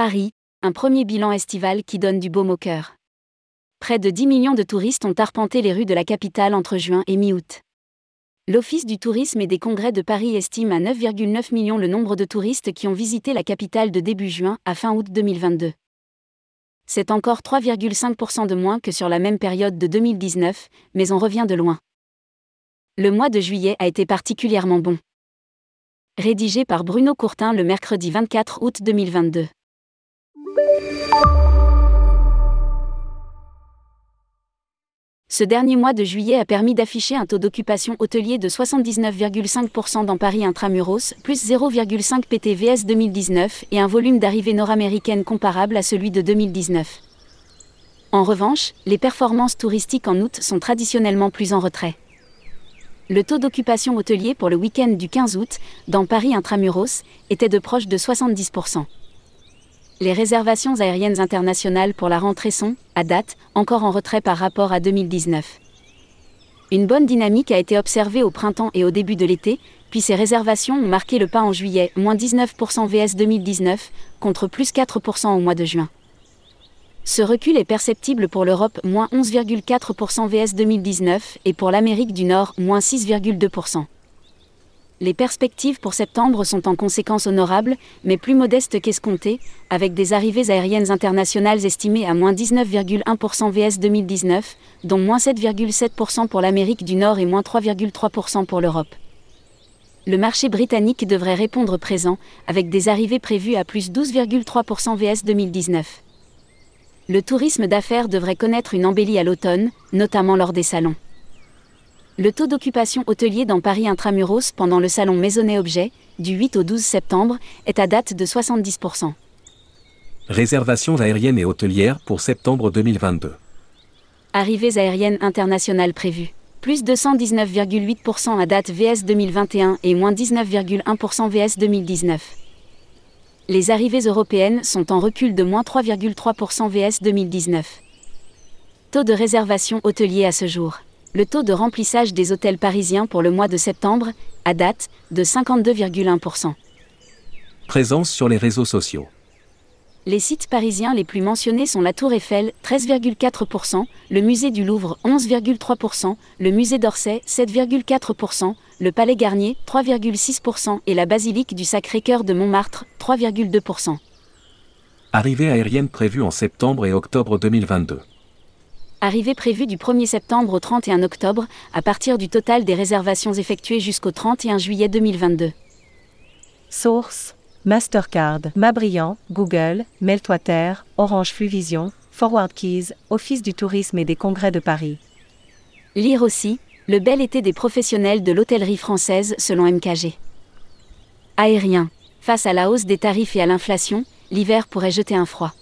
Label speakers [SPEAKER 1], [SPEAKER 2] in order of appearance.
[SPEAKER 1] Paris, un premier bilan estival qui donne du baume au cœur. Près de 10 millions de touristes ont arpenté les rues de la capitale entre juin et mi-août. L'Office du tourisme et des congrès de Paris estime à 9,9 millions le nombre de touristes qui ont visité la capitale de début juin à fin août 2022. C'est encore 3,5% de moins que sur la même période de 2019, mais on revient de loin. Le mois de juillet a été particulièrement bon. Rédigé par Bruno Courtin le mercredi 24 août 2022. Ce dernier mois de juillet a permis d'afficher un taux d'occupation hôtelier de 79,5% dans Paris intramuros, plus 0,5 PTVS 2019 et un volume d'arrivées nord-américaines comparable à celui de 2019. En revanche, les performances touristiques en août sont traditionnellement plus en retrait. Le taux d'occupation hôtelier pour le week-end du 15 août, dans Paris intramuros, était de proche de 70% les réservations aériennes internationales pour la rentrée sont, à date, encore en retrait par rapport à 2019. Une bonne dynamique a été observée au printemps et au début de l'été, puis ces réservations ont marqué le pas en juillet, moins 19% VS 2019, contre plus 4% au mois de juin. Ce recul est perceptible pour l'Europe, moins 11,4% VS 2019, et pour l'Amérique du Nord, moins 6,2%. Les perspectives pour septembre sont en conséquence honorables, mais plus modestes qu'escomptées, avec des arrivées aériennes internationales estimées à moins 19,1% VS 2019, dont moins 7,7% pour l'Amérique du Nord et moins 3,3% pour l'Europe. Le marché britannique devrait répondre présent, avec des arrivées prévues à plus 12,3% VS 2019. Le tourisme d'affaires devrait connaître une embellie à l'automne, notamment lors des salons. Le taux d'occupation hôtelier dans Paris intramuros pendant le salon Maisonnet Objet, du 8 au 12 septembre, est à date de 70%.
[SPEAKER 2] Réservations aériennes et hôtelières pour septembre 2022.
[SPEAKER 1] Arrivées aériennes internationales prévues. Plus 219,8% à date VS 2021 et moins 19,1% VS 2019. Les arrivées européennes sont en recul de moins 3,3% VS 2019. Taux de réservation hôtelier à ce jour le taux de remplissage des hôtels parisiens pour le mois de septembre, à date, de 52,1%.
[SPEAKER 2] Présence sur les réseaux sociaux.
[SPEAKER 1] Les sites parisiens les plus mentionnés sont la Tour Eiffel, 13,4%, le musée du Louvre, 11,3%, le musée d'Orsay, 7,4%, le Palais Garnier, 3,6% et la basilique du Sacré-Cœur de Montmartre, 3,2%.
[SPEAKER 2] Arrivée aérienne prévue en septembre et octobre 2022
[SPEAKER 1] arrivée prévue du 1er septembre au 31 octobre, à partir du total des réservations effectuées jusqu'au 31 juillet 2022.
[SPEAKER 3] Source Mastercard, Mabriand, Google, Meltwater, Orange Fluvision, Forward Keys, Office du tourisme et des congrès de Paris.
[SPEAKER 1] Lire aussi Le bel été des professionnels de l'hôtellerie française selon MKG. Aérien. Face à la hausse des tarifs et à l'inflation, l'hiver pourrait jeter un froid.